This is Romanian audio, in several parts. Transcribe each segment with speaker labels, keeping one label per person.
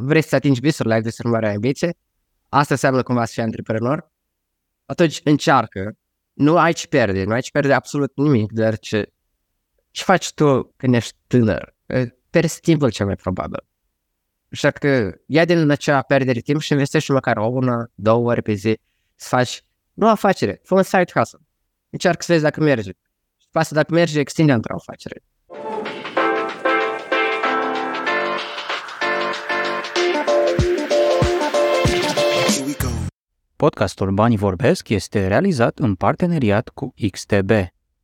Speaker 1: vrei să atingi visurile, ai visuri mari ambiție, asta înseamnă cumva să fii antreprenor, atunci încearcă. Nu ai ce pierde, nu ai ce pierde absolut nimic, dar ce, ce faci tu când ești tânăr? Pierzi timpul cel mai probabil. Așa că ia din acea pierdere timp și investești măcar o una, două ori pe zi să faci, nu afacere, fă un side hustle. Încearcă să vezi dacă merge. Și pasă dacă merge, extinde într-o afacere.
Speaker 2: Podcastul Banii Vorbesc este realizat în parteneriat cu XTB.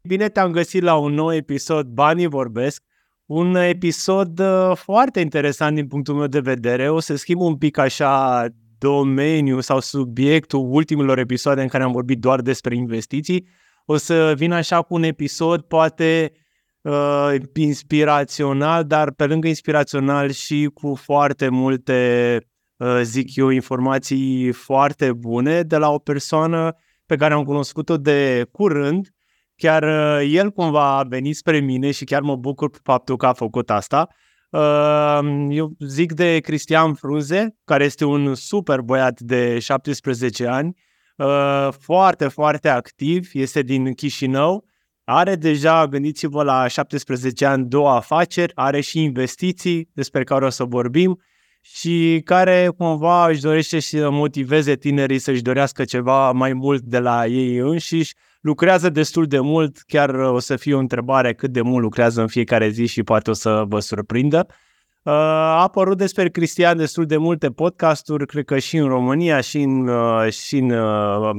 Speaker 3: Bine te-am găsit la un nou episod Banii Vorbesc, un episod uh, foarte interesant din punctul meu de vedere. O să schimb un pic așa domeniul sau subiectul ultimilor episoade în care am vorbit doar despre investiții. O să vin așa cu un episod poate uh, inspirațional, dar pe lângă inspirațional și cu foarte multe Uh, zic eu, informații foarte bune de la o persoană pe care am cunoscut-o de curând. Chiar uh, el cumva a venit spre mine și chiar mă bucur pe faptul că a făcut asta. Uh, eu zic de Cristian Frunze, care este un super băiat de 17 ani, foarte, foarte activ, este din Chișinău, are deja, gândiți-vă la 17 ani, două afaceri, are și investiții despre care o să vorbim și care cumva își dorește să motiveze tinerii să-și dorească ceva mai mult de la ei înșiși. Lucrează destul de mult, chiar o să fie o întrebare cât de mult lucrează în fiecare zi și poate o să vă surprindă. Uh, a apărut despre Cristian destul de multe podcasturi, cred că și în România, și în, uh, și în uh,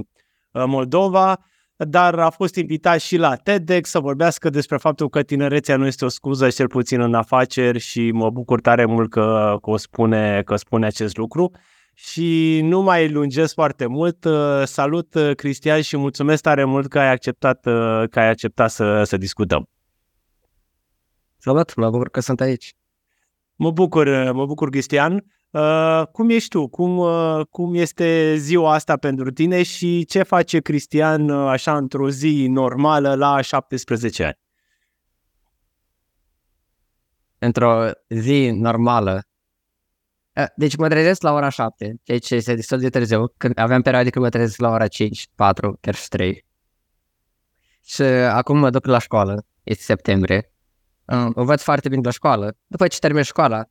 Speaker 3: Moldova dar a fost invitat și la TEDx să vorbească despre faptul că tinerețea nu este o scuză, cel puțin în afaceri și mă bucur tare mult că, că, o spune, că spune acest lucru. Și nu mai lungesc foarte mult. Uh, salut, uh, Cristian, și mulțumesc tare mult că ai acceptat, uh, că ai acceptat să, să discutăm.
Speaker 1: Salut, mă bucur că sunt aici.
Speaker 3: Mă bucur, mă bucur, Cristian. Uh, cum ești tu? Cum, uh, cum este ziua asta pentru tine și ce face Cristian uh, așa într-o zi normală la 17 ani?
Speaker 1: Într-o zi normală. Uh, deci mă trezesc la ora 7, ceea ce este destul de târziu. Când aveam perioade când mă trezesc la ora 5, 4, chiar și 3. Și acum mă duc la școală, este septembrie. Uh, văd foarte bine la școală. După ce termin școala,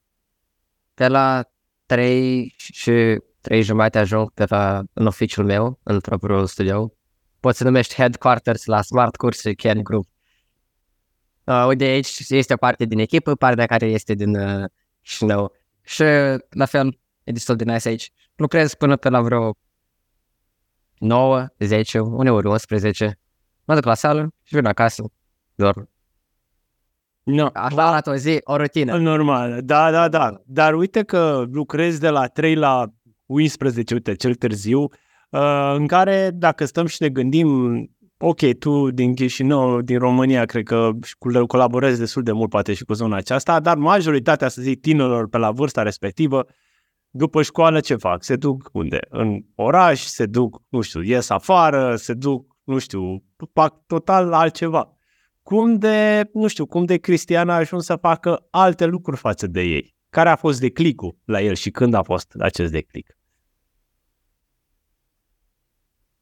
Speaker 1: pe la 3 și 3 jumate ajung pe la, în oficiul meu, în propriul studio. Poți să numești headquarters la Smart Course Ken Group. Uh, unde aici este o parte din echipă, partea care este din uh, Chișinău. Și la fel, e destul de nice aici. Lucrez până pe la vreo 9, 10, uneori 11. Mă duc la sală și vin acasă, dorm. No. Așa arată o zi, o rutină.
Speaker 3: Normal, da, da, da. Dar uite că lucrezi de la 3 la 11, uite, cel târziu, uh, în care, dacă stăm și ne gândim, ok, tu din Chișinău, din România, cred că colaborezi destul de mult, poate și cu zona aceasta, dar majoritatea, să zic, tinerilor pe la vârsta respectivă, după școală ce fac? Se duc unde? În oraș, se duc, nu știu, ies afară, se duc, nu știu, fac total altceva cum de, nu știu, cum de Cristian a ajuns să facă alte lucruri față de ei? Care a fost declicul la el și când a fost acest declic?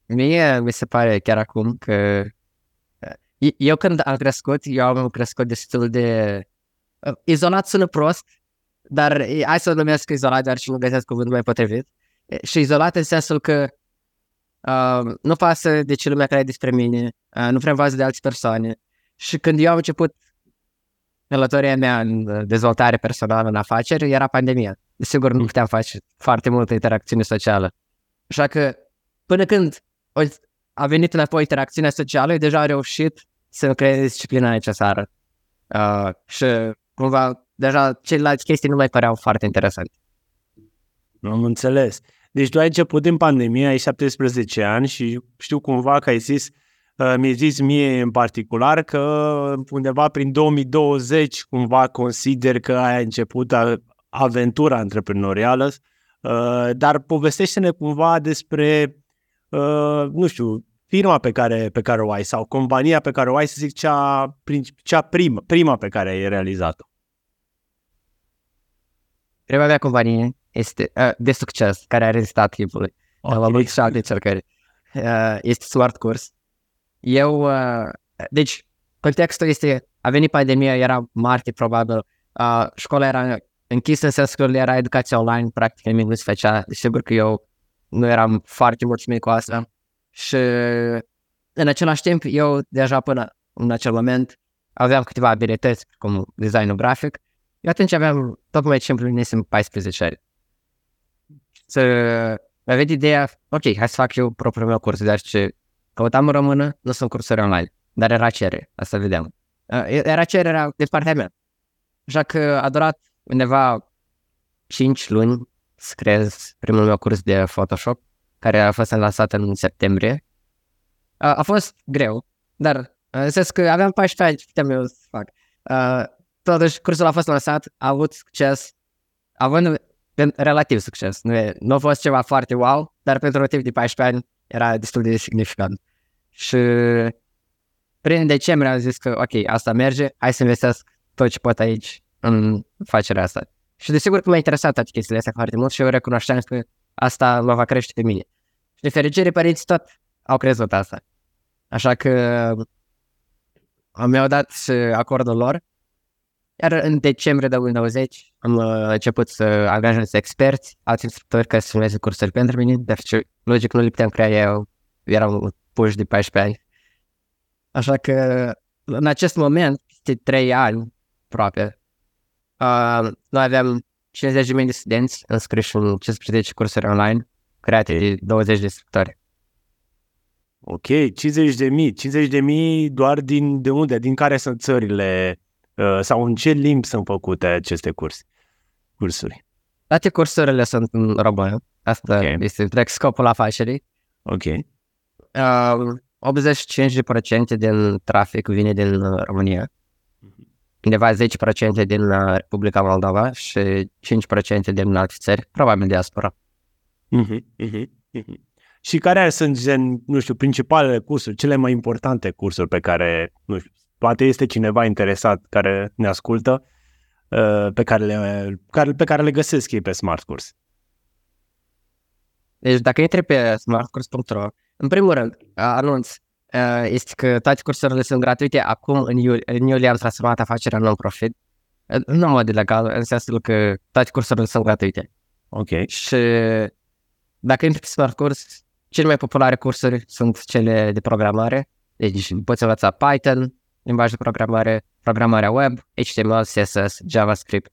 Speaker 1: Mie mi se pare chiar acum că eu când am crescut, eu am crescut destul de uh, izolat sună prost, dar hai să numesc izolat, dar și nu găsesc cuvântul mai potrivit. Și izolat în sensul că uh, nu pasă de ce lumea care e despre mine, uh, nu prea învață de alte persoane, și când eu am început călătoria mea în dezvoltare personală, în afaceri, era pandemia. Desigur, nu puteam face foarte multă interacțiune socială. Așa că, până când a venit înapoi interacțiunea socială, eu deja am reușit să creez disciplina necesară. Uh, și, cumva, deja celelalte chestii nu mai păreau foarte interesante.
Speaker 3: Am înțeles. Deci tu ai început din pandemie, ai 17 ani și știu cumva că ai zis Uh, mi-a zis mie în particular că undeva prin 2020 cumva consider că ai început aventura antreprenorială, uh, dar povestește-ne cumva despre, uh, nu știu, firma pe care, pe care o ai sau compania pe care o ai, să zic, cea, cea primă, prima pe care ai realizat-o.
Speaker 1: Prima mea companie este uh, de succes, care a rezistat timpului. Okay. Am avut și alte încercări. Uh, este Smart Course. Eu, uh, deci, contextul este, a venit pandemia, era martie probabil, uh, școala era închisă în sensul că era educație online, practic nimic nu se făcea. Deci, sigur că eu nu eram foarte mulțumit cu asta. Și în același timp, eu deja până în acel moment aveam câteva abilități, cum designul grafic. Eu atunci aveam tot mai simplu, împlinisem 14 ani. Să mi-a venit ideea, ok, hai să fac eu propriul meu curs, dar ce căutam în română, nu sunt cursuri online, dar era cerere, asta vedeam. Era cererea de partea mea. Așa că a durat undeva 5 luni să creez primul meu curs de Photoshop, care a fost lansat în septembrie. A, a fost greu, dar Zis că aveam 14 ani, puteam eu să fac. Uh, totuși, cursul a fost lansat, a avut succes, având relativ succes. Nu, e, nu a fost ceva foarte wow, dar pentru un timp de 14 ani era destul de significant. Și prin decembrie am zis că, ok, asta merge, hai să investesc tot ce pot aici în facerea asta. Și desigur că m-a interesat toate chestiile astea foarte mult și eu recunoșteam că asta mă va crește pe mine. Și de fericire, părinții tot au crezut asta. Așa că mi-au dat acordul lor. Iar în decembrie 2020 am uh, început să angajez experți, alți instructori care să filmeze cursuri pentru mine, dar ce logic nu le puteam crea eu, eram puși de 14 ani. Așa că în acest moment, peste 3 ani, aproape, uh, noi aveam 50.000 de studenți înscriși în 15 cursuri online, create de 20 de instructori.
Speaker 3: Ok, 50 de mii. 50 de mii doar din de unde? Din care sunt țările uh, sau în ce limbi sunt făcute aceste curs, cursuri?
Speaker 1: Toate cursurile sunt în română. Asta okay. este întreg scopul afacerii.
Speaker 3: Ok.
Speaker 1: Uh, 85% din trafic vine din România. Mhm. Undeva 10% din uh, Republica Moldova și 5% din alte țări, probabil diaspora.
Speaker 3: Uh-huh, uh-huh, uh-huh și care sunt, gen, nu știu, principalele cursuri, cele mai importante cursuri pe care, nu știu, poate este cineva interesat care ne ascultă, uh, pe care le, care, pe care le găsesc ei pe Smart Course.
Speaker 1: Deci dacă intri pe smartcourse.ro, în primul rând, anunț, uh, este că toate cursurile sunt gratuite. Acum, în iulie, în iulie am transformat afacerea non-profit. Uh, nu în mod ilegal, în sensul că toate cursurile sunt gratuite.
Speaker 3: Ok.
Speaker 1: Și dacă intri pe Smart Course, cele mai populare cursuri sunt cele de programare, deci poți învăța Python, limbaj de programare, programarea web, HTML, CSS, JavaScript.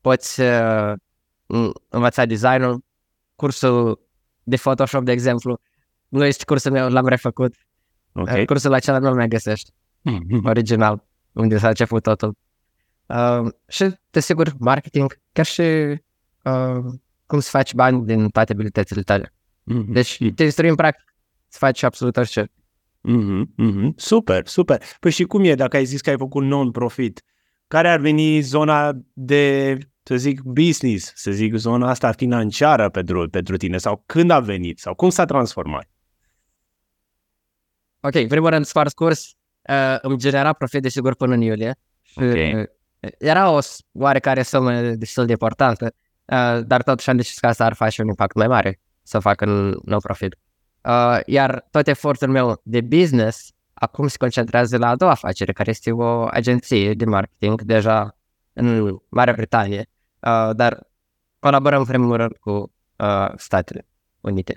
Speaker 1: Poți uh, învăța designul, cursul de Photoshop, de exemplu. Nu este cursul meu, l-am refăcut. Okay. Uh, cursul acela nu-l mai găsești. Mm-hmm. Original, unde s-a început totul. Uh, și, desigur, marketing, chiar și uh, cum să faci bani din toate abilitățile tale. Mm-hmm. Deci te instruim practic să faci absolut orice.
Speaker 3: Mm-hmm. Mm-hmm. Super, super. Păi și cum e dacă ai zis că ai făcut non-profit? Care ar veni zona de, să zic, business, să zic, zona asta financiară pentru, pentru tine? Sau când a venit? Sau cum s-a transformat?
Speaker 1: Ok, în primul rând, sfar scurs, uh, îmi genera profit, desigur, până în iulie.
Speaker 3: Okay. Uh,
Speaker 1: era o oarecare sumă destul de importantă, uh, dar totuși am decis că asta ar face un impact mai mare să fac în non-profit. Uh, iar tot efortul meu de business acum se concentrează la a doua afacere, care este o agenție de marketing deja în Marea Britanie, uh, dar colaborăm în primul rând cu uh, Statele Unite.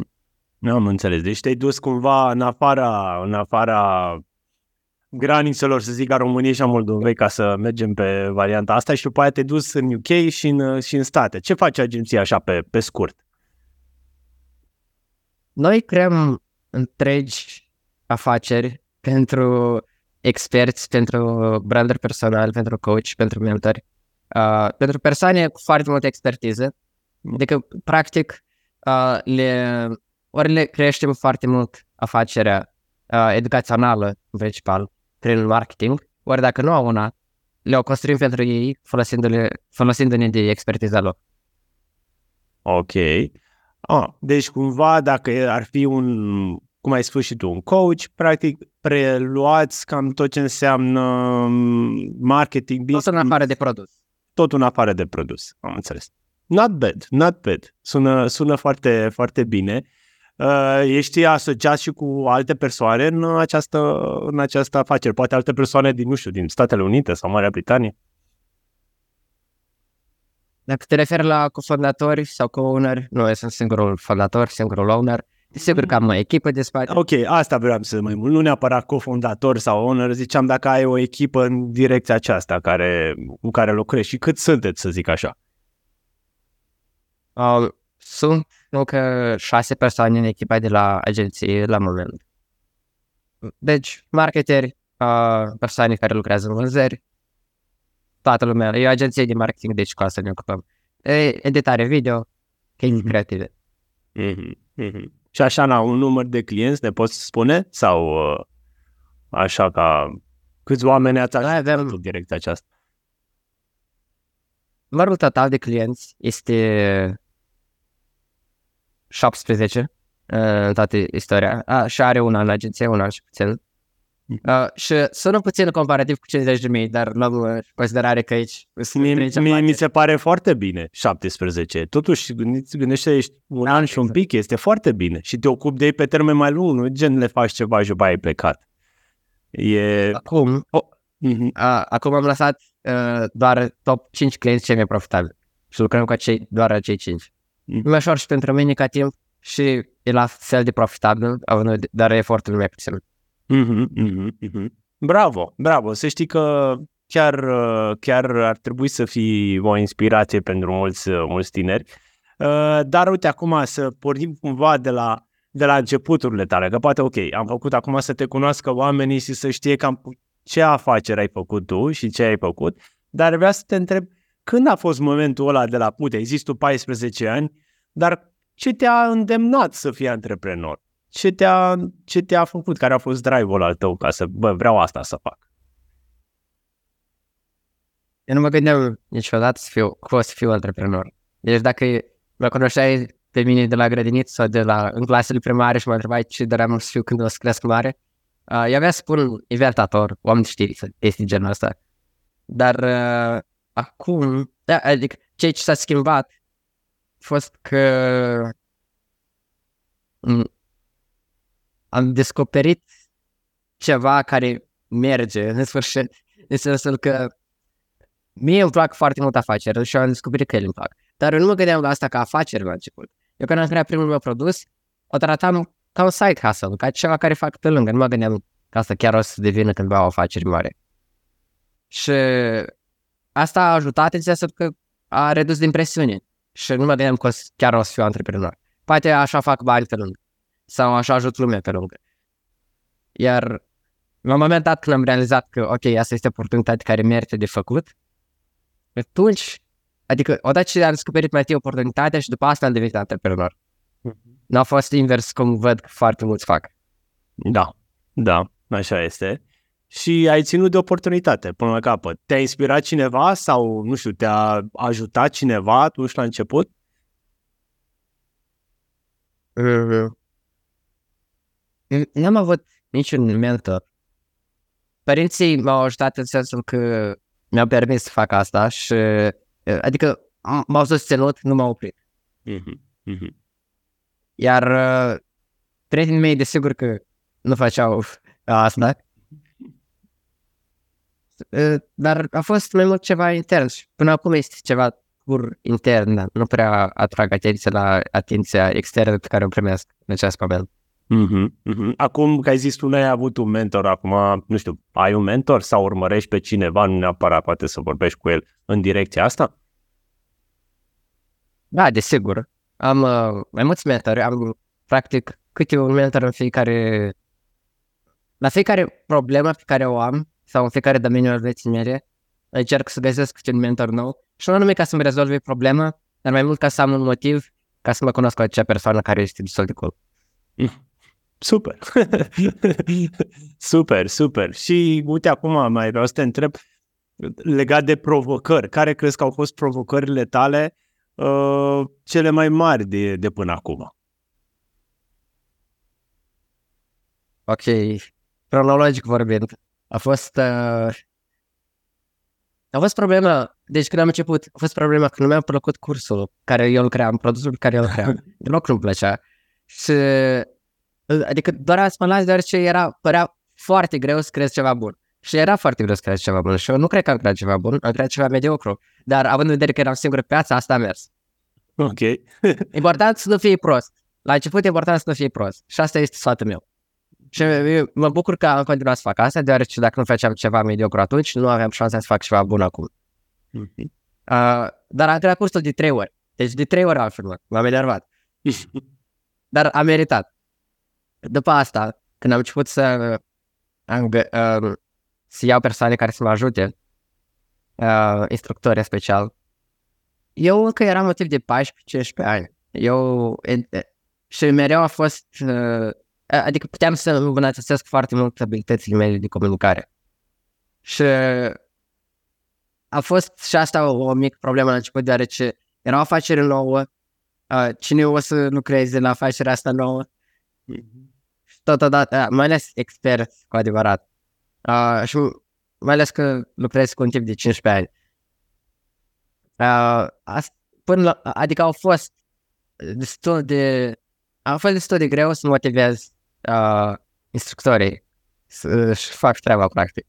Speaker 3: Nu am înțeles. Deci te-ai dus cumva în afara, în afara granițelor, să zic, a României și a Moldovei ca să mergem pe varianta asta și după aia te-ai dus în UK și în, și în state. Ce face agenția așa pe, pe scurt?
Speaker 1: Noi creăm întregi afaceri pentru experți, pentru branduri personal, pentru coach, pentru mentori, uh, pentru persoane cu foarte multă expertiză. Adică, practic, uh, le, ori le creștem foarte mult afacerea uh, educațională, în principal, prin marketing, ori dacă nu au una, le-o construim pentru ei folosindu-le, folosindu-ne de expertiza lor.
Speaker 3: Ok. Ah, deci cumva dacă ar fi un, cum ai spus și tu, un coach, practic preluați cam tot ce înseamnă mm, marketing,
Speaker 1: business. Tot în afară de produs.
Speaker 3: Tot în afară de produs, am înțeles. not bad, not bad. Sună, sună foarte, foarte bine. Uh, ești asociat și cu alte persoane în această, în această afacere? Poate alte persoane din, nu știu, din Statele Unite sau Marea Britanie?
Speaker 1: Dacă te referi la cofondatori sau co-owner, nu, eu sunt singurul fondator, singurul owner. Sigur că am o echipă de spate.
Speaker 3: Ok, asta vreau să mai mult. Nu neapărat cofondator sau owner, ziceam dacă ai o echipă în direcția aceasta care, cu care lucrezi și cât sunteți, să zic așa.
Speaker 1: Uh, sunt încă șase persoane în echipa de la agenție la moment. Deci, marketeri, uh, persoane care lucrează în vânzări, toată lumea. E o agenție de marketing, deci cu asta ne ocupăm. E, editare video, chestii mm-hmm. creative.
Speaker 3: Mm-hmm. Mm-hmm. Și așa, la un număr de clienți, ne poți spune? Sau uh, așa ca câți oameni ați avem în direcția aceasta?
Speaker 1: Numărul total de clienți este 17 uh, în toată istoria. A, și are una în agenție, una și puțin. Uh, și sună puțin comparativ cu 50 de mii, dar luăm în considerare că aici...
Speaker 3: Mie, mie, mi se pare foarte bine 17. Totuși, gândește, ești un da, an și un pic, este foarte bine. Și te ocupi de ei pe termen mai lung, nu gen le faci ceva și după ai plecat. E...
Speaker 1: Acum, oh. uh-huh. uh, acum am lăsat uh, doar top 5 clienți cei mai profitabili și lucrăm cu acei, doar acei 5. Uh-huh. Mm. Nu mai ușor și pentru mine ca timp și e la fel de profitabil, dar efortul mai puțin.
Speaker 3: Mm-hmm, mm-hmm, mm-hmm. Bravo, bravo. Să știi că chiar, chiar ar trebui să fii o inspirație pentru mulți, mulți tineri. Uh, dar uite, acum să pornim cumva de la, de la începuturile tale, că poate, ok, am făcut acum să te cunoască oamenii și să știe cam ce afaceri ai făcut tu și ce ai făcut, dar vreau să te întreb, când a fost momentul ăla de la, uite, există tu 14 ani, dar ce te-a îndemnat să fii antreprenor? Ce te-a, ce te-a făcut, care a fost drive-ul al tău ca să, bă, vreau asta să fac?
Speaker 1: Eu nu mă gândeam niciodată să fiu, că o să fiu antreprenor. Deci dacă mă cunoșteai pe mine de la grădiniță sau de la, în clasele primare și mă întrebai ce doream să fiu când o să cresc mare, uh, eu avea să spun inventator, om de știință, este genul ăsta. Dar uh, acum, da, adică ce ce s-a schimbat a fost că am descoperit ceva care merge în sfârșit, în sensul că mie îmi plac foarte mult afaceri și am descoperit că ele îmi plac. Dar eu nu mă gândeam la asta ca afaceri la început. Eu când am creat primul meu produs, o tratam ca un side hustle, ca ceva care fac pe lângă. Nu mă gândeam că asta chiar o să devină cândva o afacere mare. Și asta a ajutat în sensul că a redus din presiune. Și nu mă gândeam că chiar o să fiu antreprenor. Poate așa fac bani pe lângă sau așa ajut lumea pe lângă. Iar la un moment dat când am realizat că, ok, asta este oportunitate care merită de făcut, atunci, adică odată ce am descoperit mai întâi oportunitatea și după asta am devenit antreprenor. Mm-hmm. Nu a fost invers cum văd că foarte mulți fac.
Speaker 3: Da, da, așa este. Și ai ținut de oportunitate până la capăt. Te-a inspirat cineva sau, nu știu, te-a ajutat cineva atunci la început?
Speaker 1: Nu am avut niciun mentor. Părinții m-au ajutat în sensul că mi-au permis să fac asta și adică m-au susținut, nu m-au oprit. Mm-hmm. Mm-hmm. Iar prietenii mei, desigur că nu făceau asta. Dar a fost mai mult ceva intern și până acum este ceva pur intern, nu prea atrag atenția la atenția externă pe care o primesc în acest moment.
Speaker 3: Mm-hmm, mm-hmm. Acum că ai zis tu, nu ai avut un mentor, acum, nu știu, ai un mentor sau urmărești pe cineva, nu neapărat poate să vorbești cu el în direcția asta?
Speaker 1: Da, desigur. Am uh, mai mulți mentori, am practic câte un mentor în fiecare la fiecare problemă pe care o am sau în fiecare domeniu al vieții mele, încerc să găsesc un mentor nou și nu numai ca să-mi rezolve problema, dar mai mult ca să am un motiv ca să mă cunosc cu acea persoană care este destul de cool.
Speaker 3: Mm. Super! super, super! Și uite, acum mai vreau să te întreb legat de provocări. Care crezi că au fost provocările tale uh, cele mai mari de, de până acum?
Speaker 1: Ok, cronologic vorbind, a fost uh, a fost problema deci când am început, a fost problema că nu mi-a plăcut cursul care eu îl cream, produsul pe care eu îl cream. Deloc nu-mi plăcea. Și adică doar să mă las deoarece era, părea foarte greu să crezi ceva bun. Și era foarte greu să crezi ceva bun. Și eu nu cred că am creat ceva bun, am creat ceva mediocru. Dar având în vedere că eram singur pe piață, asta a mers.
Speaker 3: Ok.
Speaker 1: important să nu fie prost. La început e important să nu fie prost. Și asta este sfatul meu. Și eu mă bucur că am continuat să fac asta, deoarece dacă nu făceam ceva mediocru atunci, nu aveam șansa să fac ceva bun acum. Uh, dar am creat cursul de trei ori. Deci de trei ori am filmat. M-am enervat. dar am meritat. După asta, când am început să, am, uh, să iau persoane care să mă ajute, uh, instructori special, eu încă eram motiv de 14-15 ani. Eu, și mereu a fost, uh, adică puteam să îmbunătățesc foarte mult abilitățile mele de comunicare. Și a fost și asta o, o mică problemă la început, deoarece era o afacere nouă, uh, cine o să lucreze la afacerea asta nouă și totodată, mai ales expert cu adevărat. Uh, și mai ales că lucrez cu un tip de 15 ani. Uh, până la, adică au fost destul de a fost destul de greu să motivez uh, instructorii să-și fac treaba practic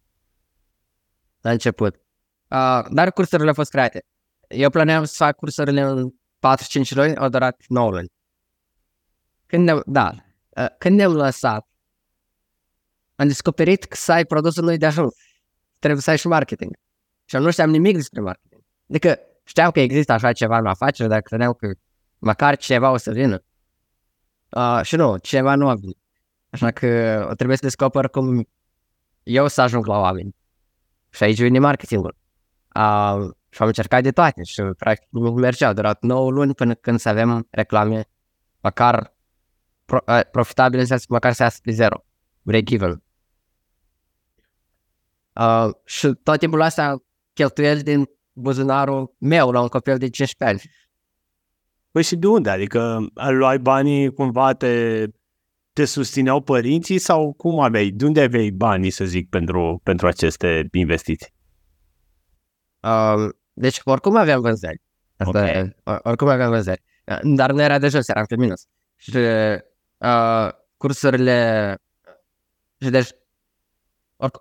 Speaker 1: la început. Uh, dar cursurile au fost create. Eu planeam să fac cursurile în 4-5 luni, au durat 9 luni. Când ne da, uh, când ne-am lăsat, am descoperit că să ai produsul nu de ajuns. Trebuie să ai și marketing. Și nu știam nimic despre marketing. Adică știam că există așa ceva în afacere, dar credeam că măcar ceva o să vină. Uh, și nu, ceva nu a venit. Așa că trebuie să descoper cum eu să ajung la oameni. Și aici vine marketingul. Uh, și am încercat de toate și practic nu mergeau. Durat 9 luni până când să avem reclame măcar pro, uh, profitabile, să măcar să iasă pe zero. Break-even. Uh, și tot timpul ăsta cheltuieli din buzunarul meu la un copil de 15 ani.
Speaker 3: Păi și de unde? Adică luai banii cumva te, te susțineau părinții sau cum aveai? De unde aveai banii, să zic, pentru, pentru aceste investiții?
Speaker 1: Uh, deci oricum aveam vânzări. Asta, okay. Oricum aveam vânzări. Dar nu era de jos, eram pe minus. Și uh, cursurile... Și deci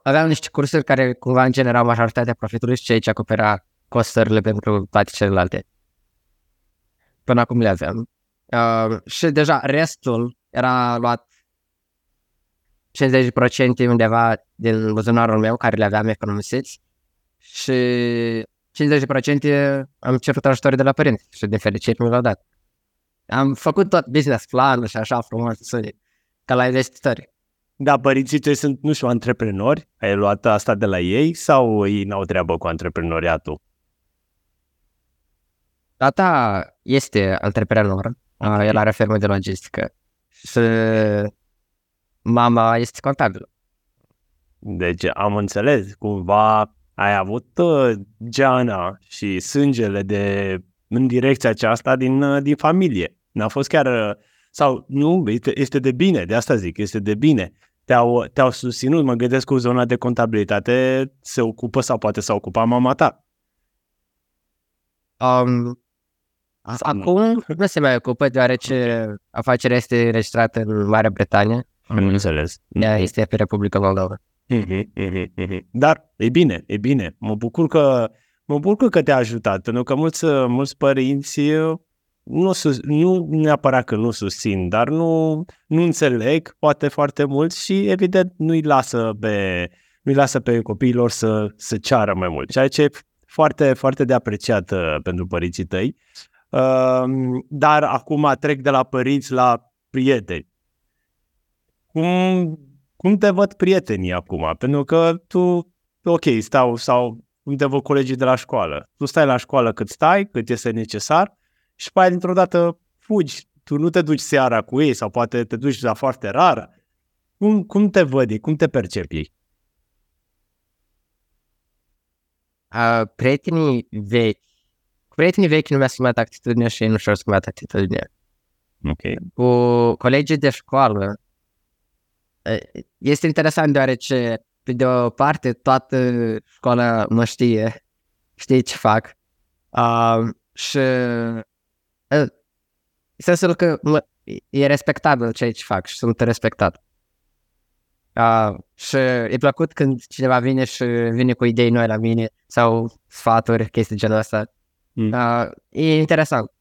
Speaker 1: aveam niște cursuri care cumva generau majoritatea profitului și ceea ce acopera costările pentru toate celelalte. Până acum le aveam. Uh, și deja restul era luat 50% undeva din buzunarul meu care le aveam economisiți și 50% am cerut ajutor de la părinți și de fericire mi l-au dat. Am făcut tot business plan și așa frumos, ca la investitori.
Speaker 3: Da, părinții tăi sunt, nu știu, antreprenori? Ai luat asta de la ei sau ei n-au treabă cu antreprenoriatul?
Speaker 1: Tata este antreprenor, okay. el are fermă de logistică și mama este contabilă.
Speaker 3: Deci am înțeles, cumva ai avut uh, geana și sângele de în direcția aceasta din, uh, din familie. N-a fost chiar, uh, sau nu, este, este de bine, de asta zic, este de bine. Te-au, te-au susținut, mă gândesc cu zona de contabilitate se ocupă sau poate s-a ocupat mama ta.
Speaker 1: Um, Acum nu se mai ocupă deoarece afacerea este înregistrată în Marea Britanie.
Speaker 3: Am înțeles.
Speaker 1: Ea este pe Republica Moldova.
Speaker 3: Mhm, mhm, mhm. Dar e bine, e bine. Mă bucur că mă bucur că te-a ajutat, pentru că mulți, mulți părinți nu, sus, nu neapărat că nu susțin, dar nu, nu înțeleg poate foarte mult și evident nu-i lasă pe, nu-i lasă pe copiilor să, să ceară mai mult, ceea ce e foarte, foarte de apreciat uh, pentru părinții tăi. Ehm, dar acum trec de la părinți la prieteni. Cum, cum te văd prietenii acum? Pentru că tu, ok, stau sau cum te văd colegii de la școală. Tu stai la școală cât stai, cât este necesar și pe aia dintr-o dată fugi. Tu nu te duci seara cu ei sau poate te duci la foarte rar. Cum, cum te văd ei? Cum te percepi ei?
Speaker 1: Uh, prietenii vechi prietenii vechi nu mi-a schimbat atitudinea și ei nu și-au schimbat atitudinea.
Speaker 3: Ok.
Speaker 1: Cu colegii de școală, este interesant deoarece, pe de o parte, toată școala mă știe știi ce fac. Uh, și uh, sensul că mă, e respectabil ceea ce fac și sunt respectat. Uh, și e plăcut când cineva vine și vine cu idei noi la mine sau sfaturi, chestii genul ăsta. Mm. Uh, e interesant.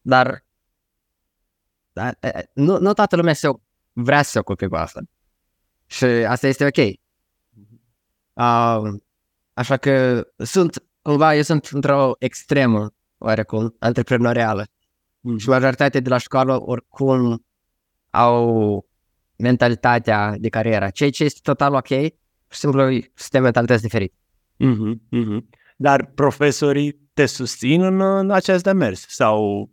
Speaker 1: Dar da, nu, nu toată lumea se, vrea să se ocupe cu asta. Și asta este ok. Uh, așa că sunt, cumva, eu sunt într-o extremă, oarecum, antreprenorială. Mm. Și majoritatea de la școală, oricum, au mentalitatea de carieră. Ceea ce este total ok, și simplu suntem mentalități diferite.
Speaker 3: Mm-hmm, mm-hmm. Dar profesorii te susțin în, în acest demers sau,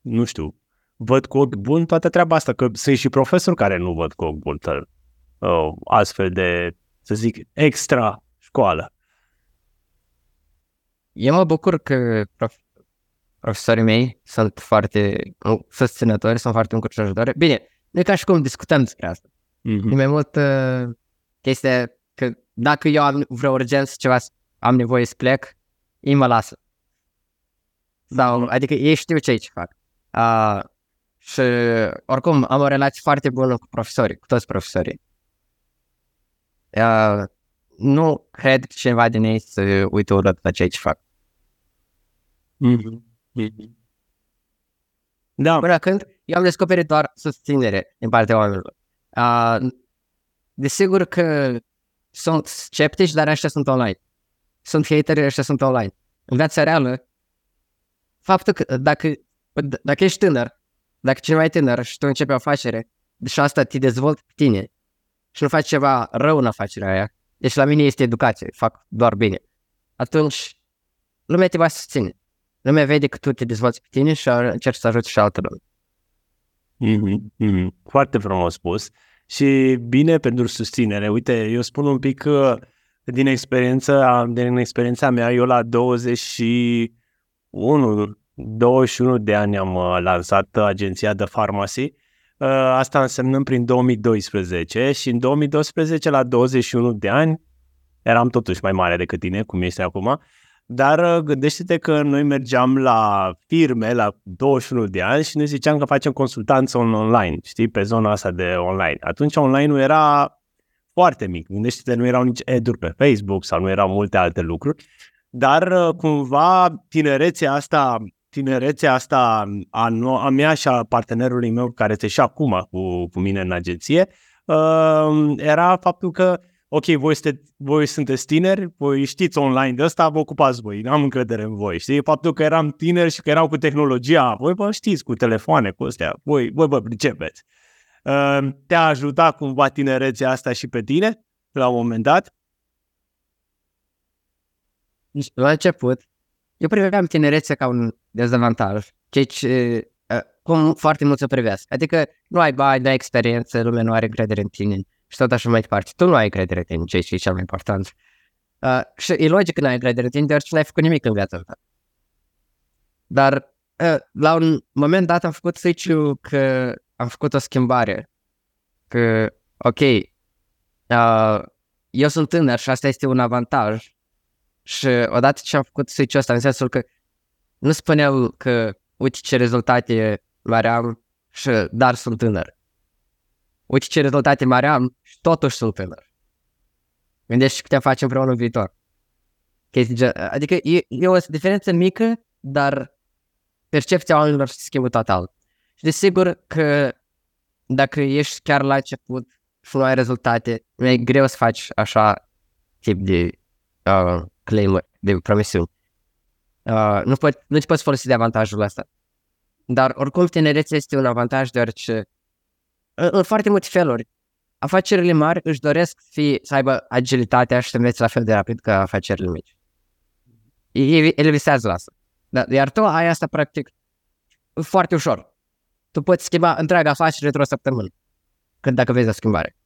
Speaker 3: nu știu, văd cu ochi buni toată treaba asta, că sunt și profesori care nu văd cu ochi buni uh, astfel de, să zic, extra școală.
Speaker 1: Eu mă bucur că prof- profesorii mei sunt foarte susținători, sunt foarte încurajatori. Bine, nu e ca și cum discutăm despre asta. Mm-hmm. E mai mult uh, chestia că dacă eu am vreo urgență, ceva, am nevoie să plec, ei mă lasă. Sau, adică ei știu ce aici fac. Uh, și oricum am o relație foarte bună cu profesorii, cu toți profesorii. Uh, nu cred că cineva din ei să uită urât la ceea ce fac.
Speaker 3: Mm-hmm. Da.
Speaker 1: Până când eu am descoperit doar susținere din partea oamenilor. Uh, desigur că sunt sceptici, dar ăștia sunt online. Sunt hateri, ăștia sunt online. În viața reală, faptul că dacă, dacă ești tânăr, dacă cineva e tânăr și tu începi o afacere, și asta te dezvoltă pe tine și nu faci ceva rău în afacerea aia, deci la mine este educație, fac doar bine, atunci lumea te va susține. Lumea vede că tu te dezvolți pe tine și încerci să ajuți și altă lume.
Speaker 3: Mm-hmm, mm-hmm. Foarte frumos spus și bine pentru susținere. Uite, eu spun un pic uh, din experiența, din experiența mea, eu la 21, 21 de ani am uh, lansat agenția de farmacie. Uh, asta însemnând prin 2012 și în 2012 la 21 de ani eram totuși mai mare decât tine, cum este acum, dar uh, gândește-te că noi mergeam la firme la 21 de ani și ne ziceam că facem consultanță online, știi, pe zona asta de online. Atunci online-ul era foarte mic. Gândește-te, nu erau nici eduri pe Facebook sau nu erau multe alte lucruri, dar cumva tinerețea asta tinerețea asta a, a mea și a partenerului meu care este și acum cu, cu mine în agenție uh, era faptul că ok, voi, sunte, voi sunteți tineri, voi știți online de asta, vă ocupați voi, am încredere în voi, știi? Faptul că eram tineri și că erau cu tehnologia, voi vă știți cu telefoane, cu astea, voi, voi vă pricepeți. Uh, te-a ajutat cumva tinerețea asta și pe tine, la un moment dat?
Speaker 1: La început, eu priveam tinerețea ca un dezavantaj, ceea ce uh, cum foarte mult să privesc. Adică nu ai bani, nu ai experiență, lumea nu are încredere în tine și tot așa mai departe. Tu nu ai încredere în tine, ceea ce e cel mai important. Uh, și e logic că nu ai încredere în tine, deoarece nu ai făcut nimic în viața ta. Dar uh, la un moment dat am făcut switch că am făcut o schimbare. Că, ok, uh, eu sunt tânăr și asta este un avantaj și odată ce am făcut switch ăsta, în sensul că nu spuneau că uite ce rezultate mari am și dar sunt tânăr. Uite ce rezultate mari am și totuși sunt tânăr. Gândește ce putem face împreună în viitor. Adică e, e o diferență mică, dar percepția oamenilor se schimbă total. Și desigur că dacă ești chiar la început și nu ai rezultate, e greu să faci așa tip de uh, claim de promisiuni. Uh, nu, pot, nu te poți folosi de avantajul ăsta. Dar oricum tinerețea este un avantaj deoarece în, în foarte multe feluri afacerile mari își doresc să, fie, să aibă agilitatea și să înveți la fel de rapid ca afacerile mici. Ele visează la asta. Da, iar tu ai asta practic foarte ușor. Tu poți schimba întreaga afacere într-o săptămână. Când dacă vezi o schimbare.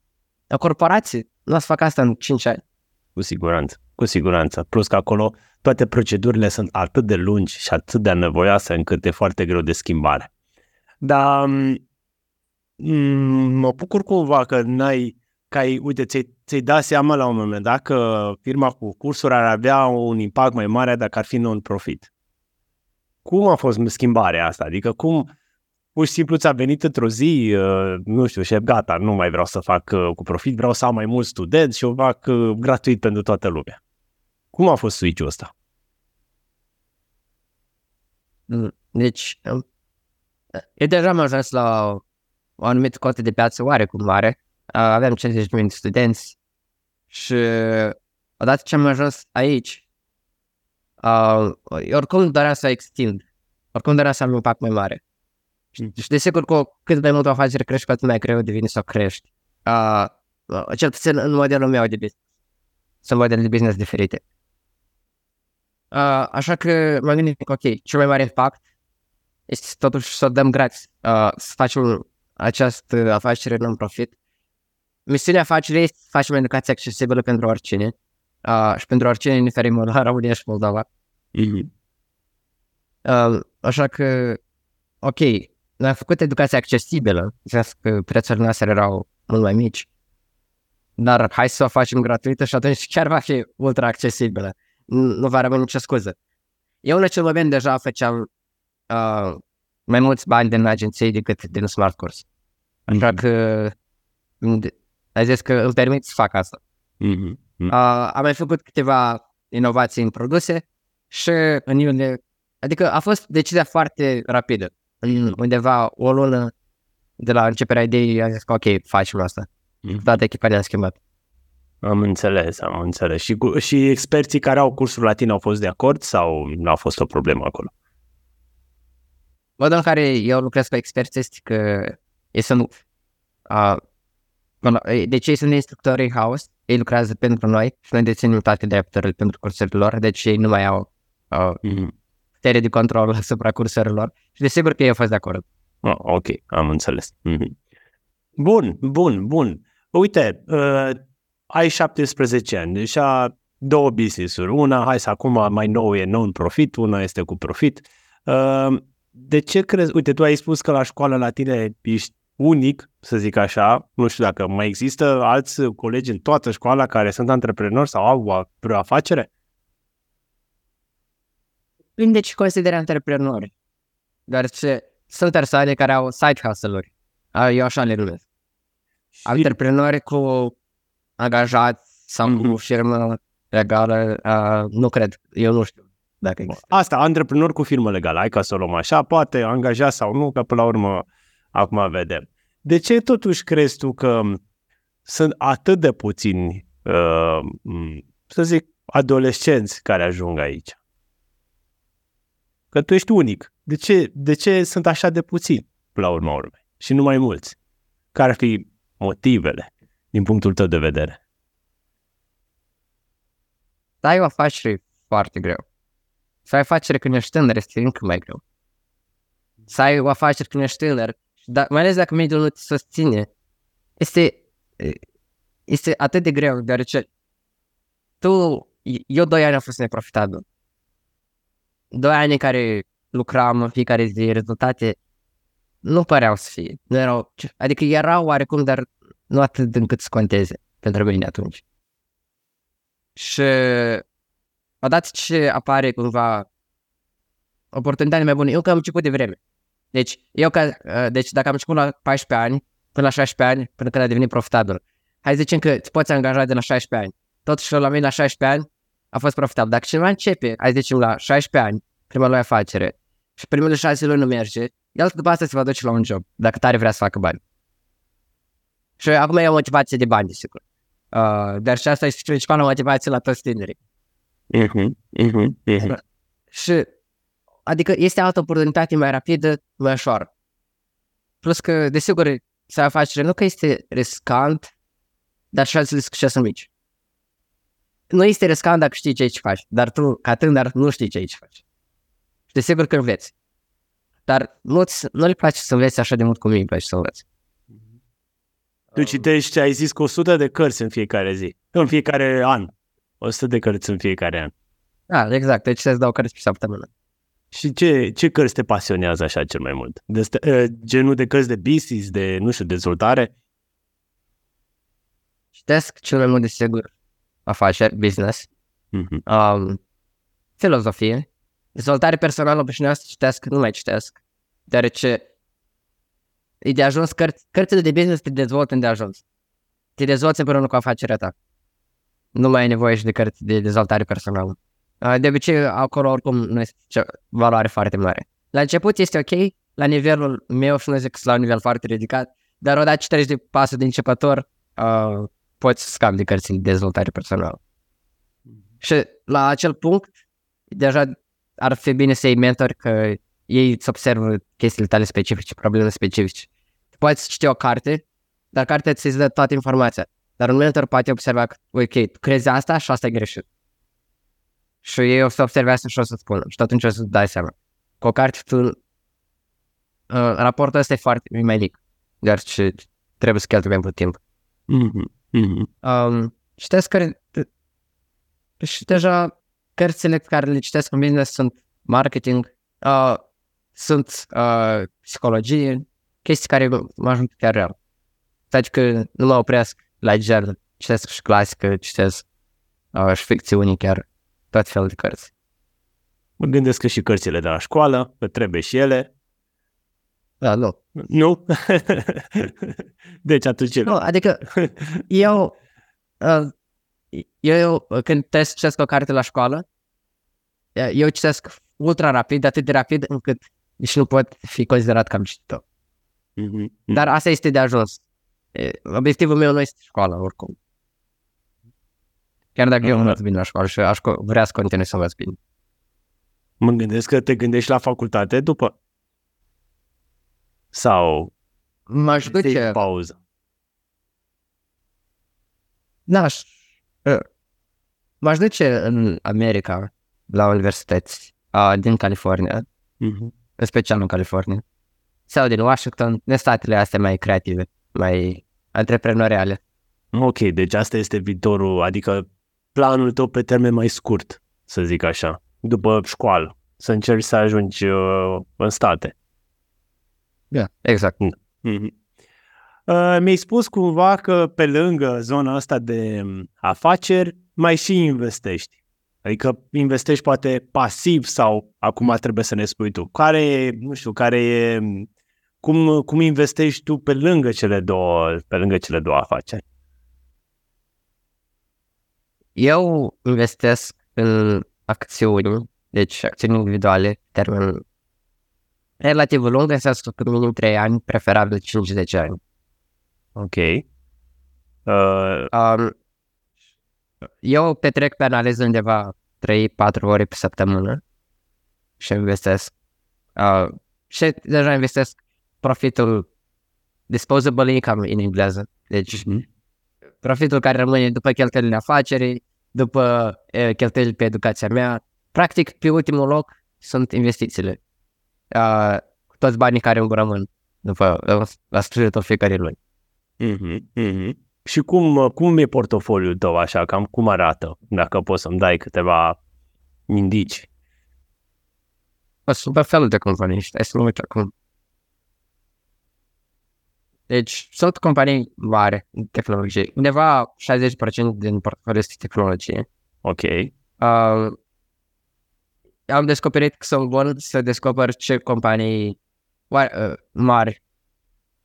Speaker 1: La corporații nu o să fac asta în 5 ani.
Speaker 3: Cu siguranță, cu siguranță. Plus că acolo toate procedurile sunt atât de lungi și atât de nevoioase încât e foarte greu de schimbare. Dar mm, mă bucur cumva că n-ai, că ai, uite, ți-ai ți-ai dat seama la un moment dat că firma cu cursuri ar avea un impact mai mare dacă ar fi non-profit. Cum a fost schimbarea asta? Adică cum pur și simplu ți-a venit într-o zi, uh, nu știu, șef, gata, nu mai vreau să fac uh, cu profit, vreau să am mai mulți studenți și o fac uh, gratuit pentru toată lumea. Cum a fost switch-ul ăsta?
Speaker 1: Deci, um, eu deja am ajuns la o anumită cotă de piață oarecum mare. Aveam 50.000 de studenți și odată ce am ajuns aici, eu oricum doream să extind, oricum doream să am un impact mai mare. Și desigur cu cât mai mult o afacere crești, cu atât mai greu devine să o crești. Uh, cel puțin în modelul meu de business. Sunt modele de business diferite. Uh, așa că m-am gândit că, ok, cel mai mare impact este totuși să o dăm gratis, uh, să facem această afacere non-profit. Misiunea afacerii este să facem educație accesibilă pentru oricine uh, și pentru oricine, indiferent la România și Moldova. Mm-hmm. Uh, așa că, ok, noi am făcut educația accesibilă, că prețurile noastre erau mult mai mici, dar hai să o facem gratuită și atunci chiar va fi ultra accesibilă. Nu va rămâne nicio scuză. Eu în acel moment deja făceam uh, mai mulți bani din agenție decât din Smart Course. Așa mhm. că ai zis că îl permit să fac asta. Mm-hmm. Uh, am mai făcut câteva inovații în produse și în iunie, adică a fost decizia foarte rapidă. În undeva o lună de la începerea ideii am zis că ok, facem asta. Mm-hmm. Toată echipa ne-a schimbat.
Speaker 3: Am înțeles, am înțeles. Și, cu, și experții care au cursul la tine au fost de acord sau nu a fost o problemă acolo?
Speaker 1: Modul în care eu lucrez cu experți este că ei sunt, uh, deci ei sunt instructori in-house, ei lucrează pentru noi și noi deținem toate drepturile pentru cursurile lor, deci ei nu mai au uh, mm-hmm. putere de control asupra cursurilor și desigur că ei au fost de acord.
Speaker 3: Oh, ok, am înțeles. Mm-hmm. Bun, bun, bun. Uite, uh, ai 17 ani, deja două business-uri. Una, hai să acum mai nou e non-profit, una este cu profit. Uh, de ce crezi? Uite, tu ai spus că la școală la tine ești unic, să zic așa. Nu știu dacă mai există alți colegi în toată școala care sunt antreprenori sau au vreo afacere?
Speaker 1: Depinde ce consideri antreprenori. Dar ce sunt persoane care au side hustle-uri. Eu așa le numesc. Și... Antreprenori cu angajați sau mm-hmm. cu mhm. firmă legală, uh, nu cred, eu nu știu dacă există.
Speaker 3: Asta, antreprenor cu firmă legală, hai ca să o luăm așa, poate angajat sau nu, că până la urmă acum vedem. De ce totuși crezi tu că sunt atât de puțini, uh, să zic, adolescenți care ajung aici? Că tu ești unic. De ce, de ce sunt așa de puțini, la urma urmei, și nu mai mulți? Care ar fi motivele, din punctul tău de vedere?
Speaker 1: Să ai o afacere foarte greu. Să ai afacere când ești tânăr este încă mai greu. Să ai o afacere când ești tânăr, dar mai ales dacă mediul nu te susține, este, este atât de greu, deoarece tu, eu doi ani am fost neprofitabil. Doi ani în care lucram în fiecare zi, rezultate nu păreau să fie. Nu erau, adică erau oarecum, dar nu atât încât să conteze pentru mine atunci. Și odată ce apare cumva oportunitatea mai bună, eu că am început de vreme. Deci, eu ca, uh, deci dacă am început la 14 ani, până la 16 ani, până când a devenit profitabil, hai să zicem că îți poți angaja de la 16 ani. Totuși la mine la 16 ani a fost profitabil. Dacă cineva începe, hai să zicem la 16 ani, prima lui afacere, și primele 6 luni nu merge, el după asta se va duce la un job, dacă tare vrea să facă bani. Și acum e o motivație de bani, desigur. Uh, dar și asta este principala motivație la toți tinerii. Uh-huh, uh-huh, uh-huh. Și adică este altă oportunitate mai rapidă, mai ușor. Plus că, desigur, să ai afacere nu că este riscant, dar și alți riscuri sunt mici. Nu este riscant dacă știi ce faci, dar tu, ca tânăr, nu știi ce aici faci. Și desigur că înveți. Dar nu nu le place să înveți așa de mult cum îi place să înveți.
Speaker 3: Tu citești, ai zis, cu 100 de cărți în fiecare zi, în fiecare an. 100 de cărți în fiecare an.
Speaker 1: Da, exact. Deci să dau cărți pe săptămână.
Speaker 3: Și ce, ce cărți te pasionează așa cel mai mult? De st- uh, genul de cărți de business, de, nu știu, dezvoltare?
Speaker 1: citesc cel mai mult de sigur afaceri, business,
Speaker 3: Mhm.
Speaker 1: um, filozofie, dezvoltare personală obișnuiasă citesc, nu mai citesc, deoarece e de ajuns, cărți, cărțile de business te dezvoltă de ajuns. Te dezvolți împreună cu afacerea ta. Nu mai ai nevoie și de cărți de dezvoltare personală. Uh, De obicei, acolo oricum nu este ce, valoare foarte mare. La început este ok, la nivelul meu și nu zic că sunt la un nivel foarte ridicat, dar odată ce treci de pasul de începător, uh, poți să scapi de cărțile de dezvoltare personală. Și la acel punct, deja ar fi bine să iei mentori că ei îți observă chestiile tale specifice, probleme specifice. Poți citi o carte, dar cartea ți dă toată informația. Dar un mentor poate observa că, ok, tu crezi asta și asta e greșit. Și ei o să observe asta și o să spună. Și atunci o să dai seama. Cu o carte tu... Uh, raportul ăsta e foarte e mai mic. Dar ce trebuie să cheltui mai mult timp.
Speaker 3: Mhm. Mhm.
Speaker 1: Um, citesc care... Și deja cărțile care le citesc în business sunt marketing, uh, sunt uh, psihologie, chestii care mă ajută chiar real. Deci că nu mă opresc la gen, citesc și clasică, citesc uh, și ficțiuni chiar, tot felul de cărți.
Speaker 3: Mă gândesc că și cărțile de la școală, că trebuie și ele.
Speaker 1: Da, nu.
Speaker 3: Nu? deci atunci...
Speaker 1: nu adică eu, uh, eu când trebuie să citesc o carte la școală, uh, eu citesc ultra rapid, atât de rapid încât nici nu pot fi considerat că am citit-o.
Speaker 3: Mhm.
Speaker 1: Dar asta este de ajuns. E, Obiectivul meu nu este școala, oricum. Chiar dacă eu
Speaker 3: Aha.
Speaker 1: învăț bine la școală și aș co- vrea să continui să învăț bine.
Speaker 3: Mă gândesc că te gândești la facultate după? Sau
Speaker 1: M-aș
Speaker 3: ți-ai
Speaker 1: duce...
Speaker 3: pauză?
Speaker 1: N-aș... uh, M-aș duce în America, la universități uh, din California,
Speaker 3: Mhm.
Speaker 1: în special în California, sau din Washington, din statele astea mai creative, mai antreprenoriale.
Speaker 3: Ok, deci asta este viitorul, adică planul tău pe termen mai scurt, să zic așa, după școală, să încerci să ajungi uh, în state.
Speaker 1: Da, exact.
Speaker 3: Mhm. Uh, mi-ai spus cumva că pe lângă zona asta de um, afaceri mai și investești. Adică investești poate pasiv sau acum trebuie să ne spui tu. Care e, nu știu, care e, um, cum, cum investești tu pe lângă cele două, pe lângă cele două afaceri?
Speaker 1: Eu investesc în acțiuni, deci acțiuni individuale, termen relativ lung, în sensul că minim 3 ani, preferabil 5-10 ani.
Speaker 3: Ok. Uh,
Speaker 1: Um, eu petrec pe analiză undeva 3-4 ore pe săptămână și investesc. Uh, și deja investesc profitul disposable income în engleză. Deci
Speaker 3: mhm.
Speaker 1: profitul care rămâne după cheltuielile afacerii, după e, cheltuielile pe educația mea. Practic, pe ultimul loc sunt investițiile. Uh, cu toți banii care îmi rămân după, la sfârșitul fiecare luni.
Speaker 3: Mhm, mhm. Și cum, cum e portofoliul tău așa, cam cum arată, dacă poți să-mi dai câteva indici?
Speaker 1: Sunt pe felul de companii, stai să mă uit acum. Deci, sunt companii mari în tehnologie. Undeva 60% din portofoliu este tehnologie.
Speaker 3: Ok.
Speaker 1: Uh, am descoperit că sunt bun să descoper ce companii oare- uh, mari.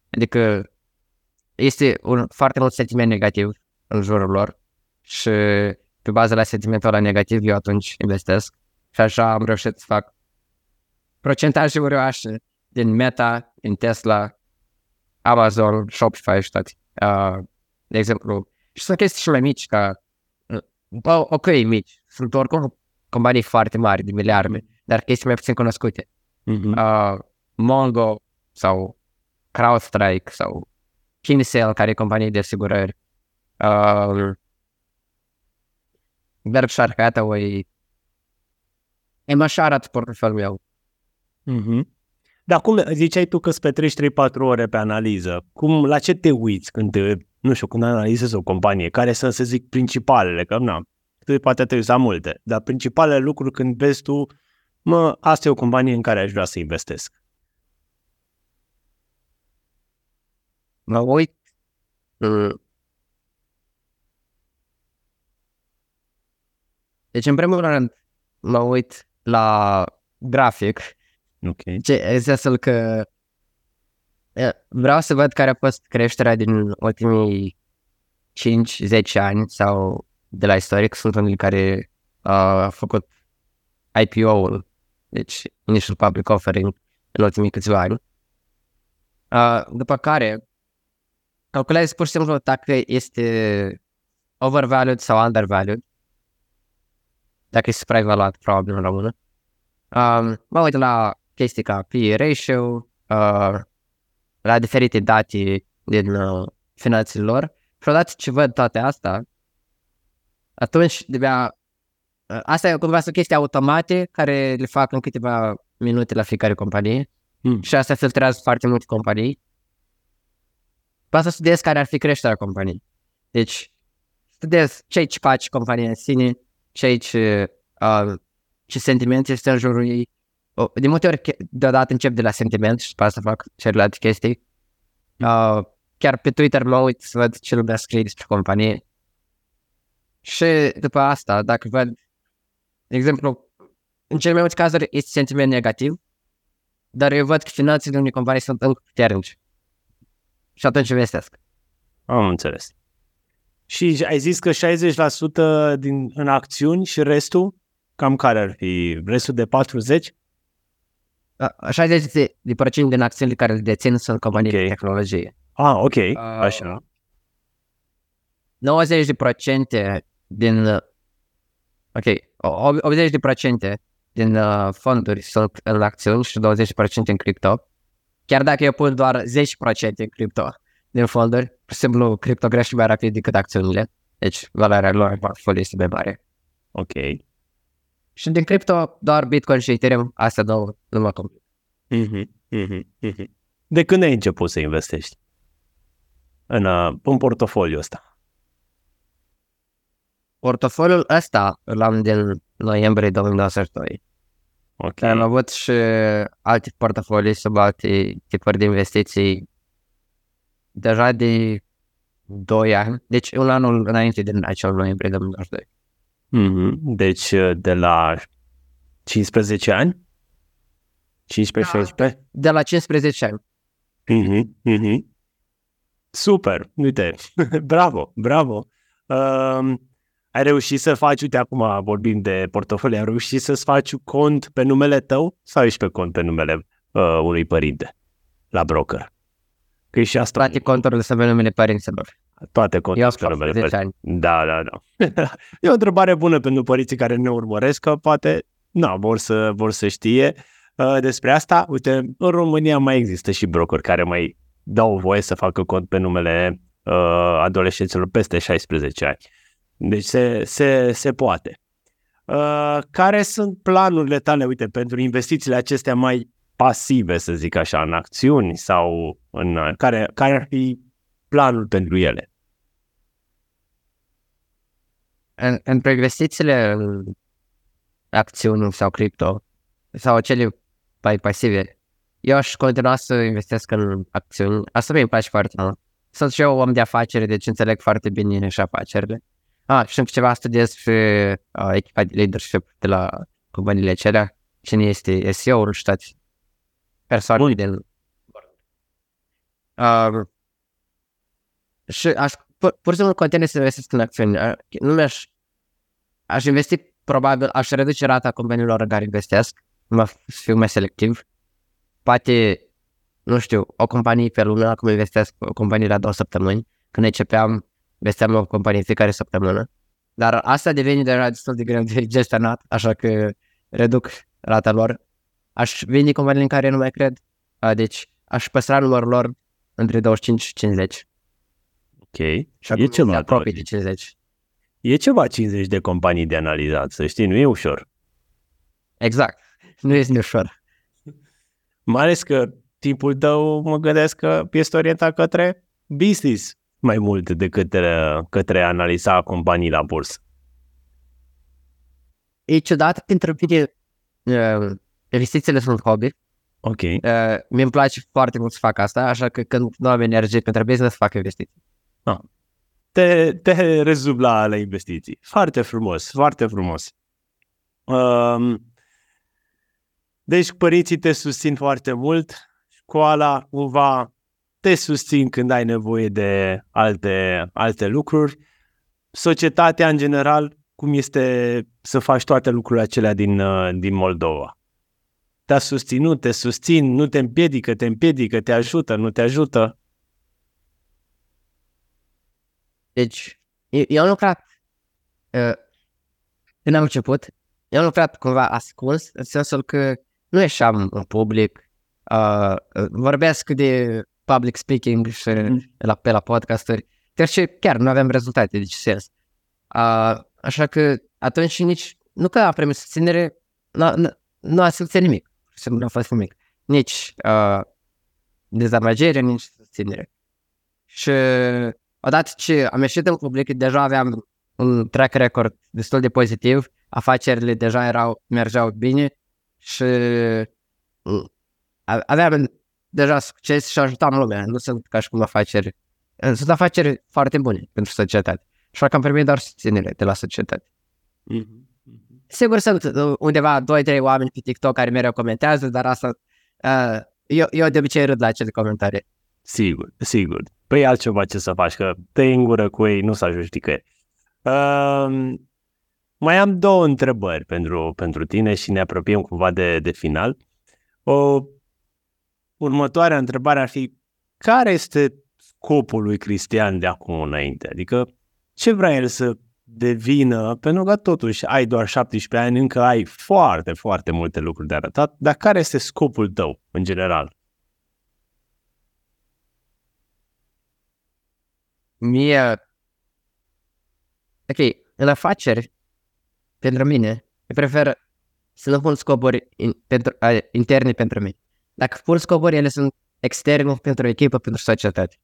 Speaker 1: Adică este un foarte mult sentiment negativ în jurul lor și pe bază la sentimentul ăla negativ eu atunci investesc și așa am reușit să fac procentaje uriașe din Meta, din Tesla, Amazon, Shopify toate. Uh, și sunt chestii și mai mici ca uh, ok, mici. Sunt oricum companii foarte mari, de miliarde, dar chestii mai puțin cunoscute.
Speaker 3: Mhm.
Speaker 1: Uh, Mongo sau CrowdStrike sau Kinsale, care e companie de asigurări. Uh, Berkshire Hathaway. Cam așa arată portofoliul meu.
Speaker 3: Mhm. Dar cum ziceai tu că îți petrești 3-4 ore pe analiză? Cum, la ce te uiți când te, nu știu, când analizezi o companie? Care sunt, să zic, principalele? Că nu, tu poate te uiți la multe, dar principalele lucruri când vezi tu, mă, asta e o companie în care aș vrea să investesc.
Speaker 1: Mă uit uh, deci, în primul rând, mă uit la grafic
Speaker 2: Ok.
Speaker 1: ce, în sensul că e, vreau să văd care a fost creșterea din ultimii 5-10 ani sau de la istoric. Sunt unii care uh, au făcut IPO-ul, deci Initial Public Offering, în ultimii câțiva ani. Uh, după care calculez pur și simplu dacă este overvalued sau undervalued, dacă este supraevaluat, probabil în română. Um, mă uit la chestii ca PE ratio, uh, la diferite date din uh, finanțele lor și odată ce văd toate astea, atunci de-abia uh, asta e cumva sunt chestii automate care le fac în câteva minute la fiecare companie
Speaker 3: Hmm.
Speaker 1: și asta filtrează foarte multe companii. Poate să studiez care ar fi creșterea companiei. Deci, studiez ce ce face compania în sine, ce ce, uh, ce sentiment este în jurul ei. O, de multe ori, che- deodată încep de la sentiment și după asta fac celelalte chestii. Uh, chiar pe Twitter mă uit să văd ce lumea scrie despre companie. Și după asta, dacă văd, de exemplu, în cele mai multe cazuri este sentiment negativ, dar eu văd că finanțele unei companii sunt încă puternice. Și atunci investesc.
Speaker 3: Am înțeles. Și ai zis că 60% din, în acțiuni și restul, cam care ar fi? Restul de 40?
Speaker 1: A- 60 de, de procent din acțiunile care le dețin sunt companii
Speaker 3: Ok.
Speaker 1: de tehnologie.
Speaker 3: Ah, ok,
Speaker 1: Uh,
Speaker 3: așa.
Speaker 1: 90 de procente din... uh, Ok, o- 80 de procente din uh, fonduri sunt în acțiuni și 20% în cripto. Chiar dacă eu pun doar 10% în cripto din fonduri, pur și simplu cripto crește mai rapid decât acțiunile. Deci valoarea lor în portofoliu este mai mare.
Speaker 3: Ok.
Speaker 1: Și din cripto doar Bitcoin și Ethereum, astea două nu mă complic.
Speaker 3: Mhm, mhm, mhm. De când ai început să investești în, uh, în portofoliul ăsta?
Speaker 1: Portofoliul ăsta îl am din noiembrie 2022.
Speaker 3: Ok.
Speaker 1: Am avut și alte portofolii sub alte tipuri de investiții deja de 2 ani, deci un anul înainte din acel noiembrie 2022.
Speaker 3: Mhm. Deci uh, de la 15 ani? 15-16?
Speaker 1: De la 15 ani.
Speaker 3: Mhm, mhm. Super, uite, bravo, bravo. Uh, ai reușit să faci, uite acum vorbim de portofoliu, ai reușit să-ți faci cont pe numele tău sau ești pe cont pe numele uh, unui părinte la broker? Că e și asta,
Speaker 1: Toate conturile sunt pe numele părinților.
Speaker 3: Toate
Speaker 1: Eu
Speaker 3: conturile
Speaker 1: am
Speaker 3: pe numele
Speaker 1: 10
Speaker 3: părinților.
Speaker 1: ani.
Speaker 3: Da, da, da. e o întrebare bună pentru părinții care ne urmăresc, că poate na, vor, să, vor să știe uh, despre asta. Uite, în România mai există și brokeri care mai dau voie să facă cont pe numele uh, adolescenților peste 16 ani. Deci se, se, se poate. Uh, care sunt planurile tale, uite, pentru investițiile acestea mai pasive, să zic așa, în acțiuni sau în uh, care, care ar fi planul pentru ele?
Speaker 1: În, în investițiile în acțiuni sau cripto sau cele mai pasive, eu aș continua să investesc în acțiuni. Asta mi-mi place foarte mult. Sunt și eu om de afaceri, deci înțeleg foarte bine și afacerile. Ah, și încă ceva studiez și uh, echipa de leadership de la companiile acelea, cine este SEO-ul și toate persoanele din uh, și aș, pur, pur și simplu continui să investesc în acțiuni. Uh, Nu mi-aș, aș investi, probabil, aș reduce rata companiilor în care investesc, mă să fiu mai selectiv. Poate, nu știu, o companie pe lună, acum investesc o companie la două săptămâni. Când începeam, investeam o companie fiecare săptămână. Dar asta devine deja destul de greu de gestionat, așa că reduc rata lor. Aș vinde companii în care nu mai cred, uh, deci aș păstra numărul lor între 25 și 50.
Speaker 3: Ok.
Speaker 1: Și
Speaker 3: E
Speaker 1: acum
Speaker 3: ceva,
Speaker 1: se apropie
Speaker 3: da.
Speaker 1: de 50.
Speaker 3: E ceva 50 de companii de analizat, să știi, nu e ușor.
Speaker 1: Exact. Nu este ușor.
Speaker 3: Mai ales că timpul tău mă gândesc că este orientat către business mai mult decât către, către a analiza companii la bursă.
Speaker 1: E ciudat pentru mine uh, investițiile sunt hobby.
Speaker 3: Ok.
Speaker 1: Uh, mi-mi place foarte mult să fac asta, așa că când nu am energie pentru business, fac investiții.
Speaker 3: Te, te rezum la, la investiții. Foarte frumos, foarte frumos. Um, deci părinții te susțin foarte mult, școala cumva te susțin când ai nevoie de alte, alte lucruri. Societatea în general, cum este să faci toate lucrurile acelea din, uh, din Moldova? Te-a susținut, te susțin, nu te împiedică, te împiedică, te ajută, nu te ajută?
Speaker 1: Deci, eu, eu am lucrat uh, când am început, eu am lucrat cumva ascuns, în sensul că nu ieșeam în public, uh, vorbesc de public speaking și mm. la, pe la podcasturi, deoarece chiar nu aveam rezultate, de ce sens. Uh, așa că atunci nici, nu că am primit susținere, nu, nu, nu a simțit nimic, nu a fost nimic. Nici uh, dezamăgire, nici susținere. Și odată ce am ieșit în public, deja aveam un track record destul de pozitiv, afacerile deja erau, mergeau bine și mm, aveam deja succes și ajutam lumea. Nu sunt ca și cum afaceri. Sunt afaceri foarte bune pentru societate. Și că am primit doar susținere de la societate. Mm-hmm. Sigur sunt uh, undeva 2-3 oameni pe TikTok care mereu comentează, dar asta uh, eu, eu de obicei râd la acele comentarii.
Speaker 3: Sigur, sigur. Păi altceva ce să faci, că te în gură cu ei, nu să ajungi nicăieri. Uh, mai am două întrebări pentru, pentru tine și ne apropiem cumva de, de final. O următoarea întrebare ar fi, care este scopul lui Cristian de acum înainte? Adică, ce vrea el să devină, pentru că totuși ai doar 17 ani, încă ai foarte, foarte multe lucruri de arătat, dar care este scopul tău, în general?
Speaker 1: Mie, ok, în afaceri, pentru mine, eu prefer să nu pun scopuri in, pentru, uh, interne pentru mine. Dacă pun scopuri, ele sunt externe pentru echipă, pentru societate.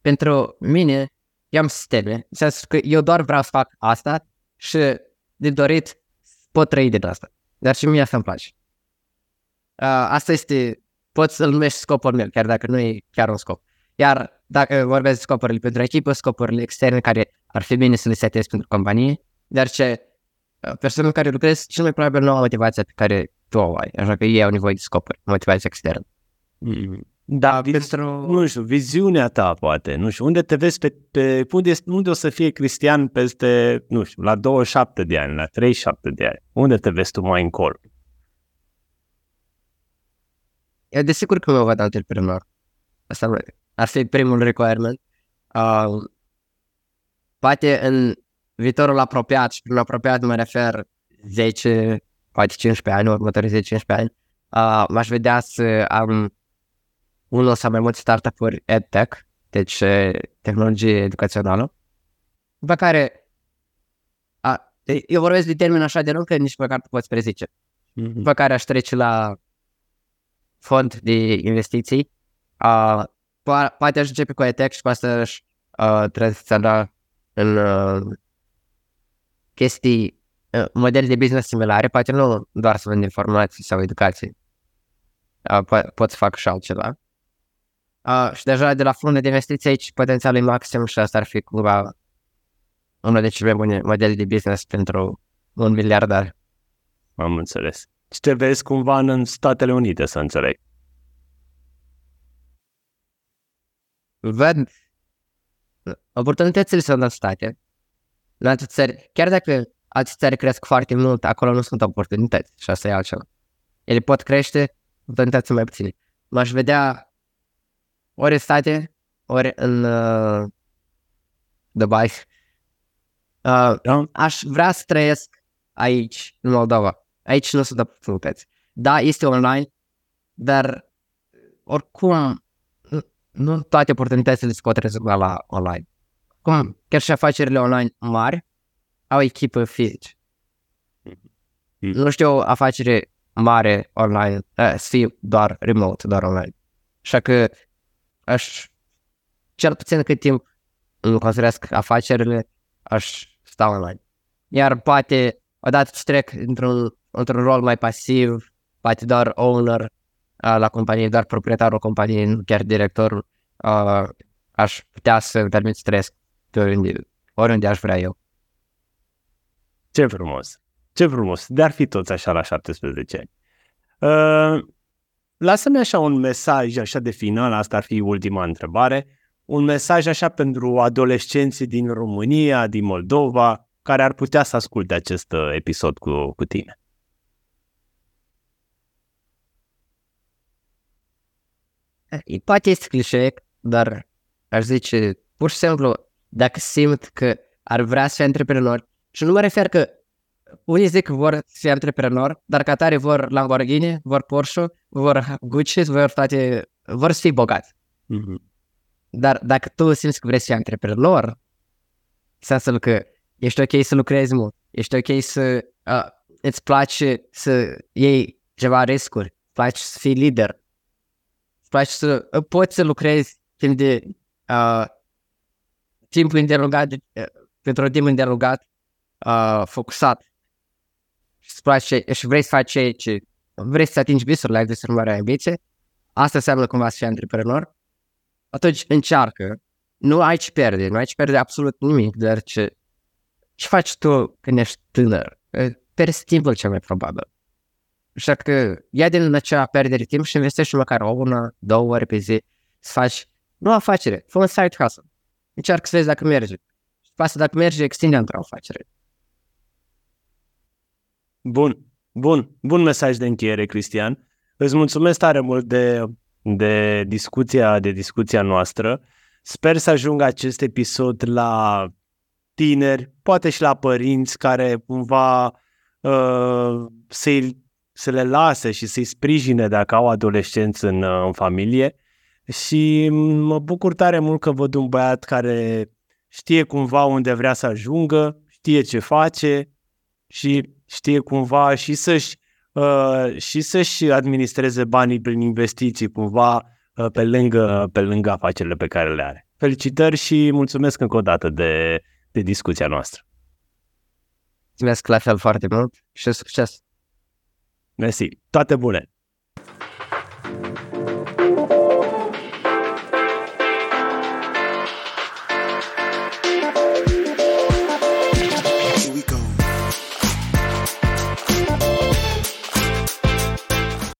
Speaker 1: Pentru mine, eu am sisteme, în sensul că eu doar vreau să fac asta și de dorit pot trăi din asta. Dar și mie asta îmi place. Uh, asta este, poți să-l numești scopul meu, chiar dacă nu e chiar un scop. Iar dacă vorbesc de scopurile pentru echipă, scopurile externe care ar fi bine să le setezi pentru companie, dar ce uh, persoanele care lucrez cel mai probabil nu au motivația pe care tu o ai, așa că ei au nevoie de scopuri, motivație externă.
Speaker 3: Mm. Da, pentru... nu știu, viziunea ta poate, nu știu, unde te vezi pe, pe unde, unde o să fie Cristian peste, nu știu, la 27 de ani, la 37 de ani, unde te vezi tu mai încolo?
Speaker 1: Eu desigur că mă văd antreprenor. Asta ar fi primul requirement. Uh, poate în viitorul apropiat, și prin apropiat mă refer 10, poate 15 ani, următorii 10-15 ani, uh, m-aș vedea să am unul sau mai multe startup-uri EdTech, deci tehnologie educațională, după care a, eu vorbesc de termen așa de lung că nici măcar nu poți prezice. Mm-hmm. După care aș trece la fond de investiții, a, po- poate aș începe cu EdTech și poate aș tranziționa în uh, chestii, uh, modele de business similare, poate nu doar să vând informații sau educație, uh, po- pot să fac și altceva. Uh, și deja de la fundul de investiții aici potențialul e maxim și asta ar fi cumva unul de cele mai bune modele de business pentru un miliardar.
Speaker 3: Am înțeles. Și te vezi cumva în Statele Unite, să înțeleg.
Speaker 1: Văd oportunitățile sunt în state. În alte țări, chiar dacă alte țări cresc foarte mult, acolo nu sunt oportunități și asta e altceva. Ele pot crește, oportunități mai puține. M-aș vedea ori în state, ori în uh, Dubai. Uh, da. Aș vrea să trăiesc aici, în Moldova. Aici nu sunt oportunități. Da, este online, dar oricum nu toate oportunitățile se pot rezolva la online. Cum? Chiar și afacerile online mari au echipă fizice. Mm. Nu știu o afacere mare online uh, să fie doar remote, doar online. Așa că aș, cel puțin cât timp îmi construiesc afacerile, aș sta online. Iar poate, odată ce trec într-un, într-un rol mai pasiv, poate doar owner uh, la companie, doar proprietarul companiei, nu chiar directorul, uh, aș putea să permit să trăiesc oriunde, oriunde aș vrea eu.
Speaker 3: Ce frumos! Ce frumos, de-ar fi toți așa la 17 ani. Uh, lasă-mi așa un mesaj așa de final, asta ar fi ultima întrebare, un mesaj așa pentru adolescenții din România, din Moldova, care ar putea să asculte acest uh, episod cu, cu tine.
Speaker 1: Poate este clișeic, dar aș zice, pur și simplu, dacă simt că ar vrea să fie antreprenor, și nu mă refer că unii zic că vor să fie antreprenor, dar ca tare vor Lamborghini, vor Porsche, vor Gucci, vor toate, vor să fie bogați. Mm-hmm. Dar dacă tu simți că vrei să fii antreprenor, sensul că ești ok să lucrezi mult, ești ok să uh, îți place să iei ceva riscuri, îți place să fii lider, îți place să uh, poți să lucrezi timp de uh, timpul îndelungat, uh, pentru un timp îndelungat, uh, focusat și îți place și vrei să faci ce, ce vrei să atingi visurile, ai visuri mari ambiție, asta înseamnă cumva să fii antreprenor, atunci încearcă, nu ai ce pierde, nu ai ce pierde absolut nimic, dar ce, ce faci tu când ești tânăr? Pierzi timpul cel mai probabil. Așa că ia din acea pierdere timp și investești măcar o una, două ori pe zi să faci nu afacere, fă un side hustle. Încearcă să vezi dacă merge. Și pasă dacă merge, extinde într-o afacere.
Speaker 3: Bun, bun, bun mesaj de încheiere, Cristian. Îți mulțumesc tare mult de, de discuția, de discuția noastră. Sper să ajungă acest episod la tineri, poate și la părinți care cumva uh, să să le lase și să-i sprijine dacă au adolescenți în, uh, în familie. Și mă bucur tare mult că văd un băiat care știe cumva unde vrea să ajungă, știe ce face și știe cumva și să-și, uh, și să-și administreze banii prin investiții cumva uh, pe, lângă, pe lângă afacerile pe care le are. Felicitări și mulțumesc încă o dată de, de discuția noastră.
Speaker 1: Mulțumesc la fel foarte mult și succes!
Speaker 3: Mersi. Toate bune!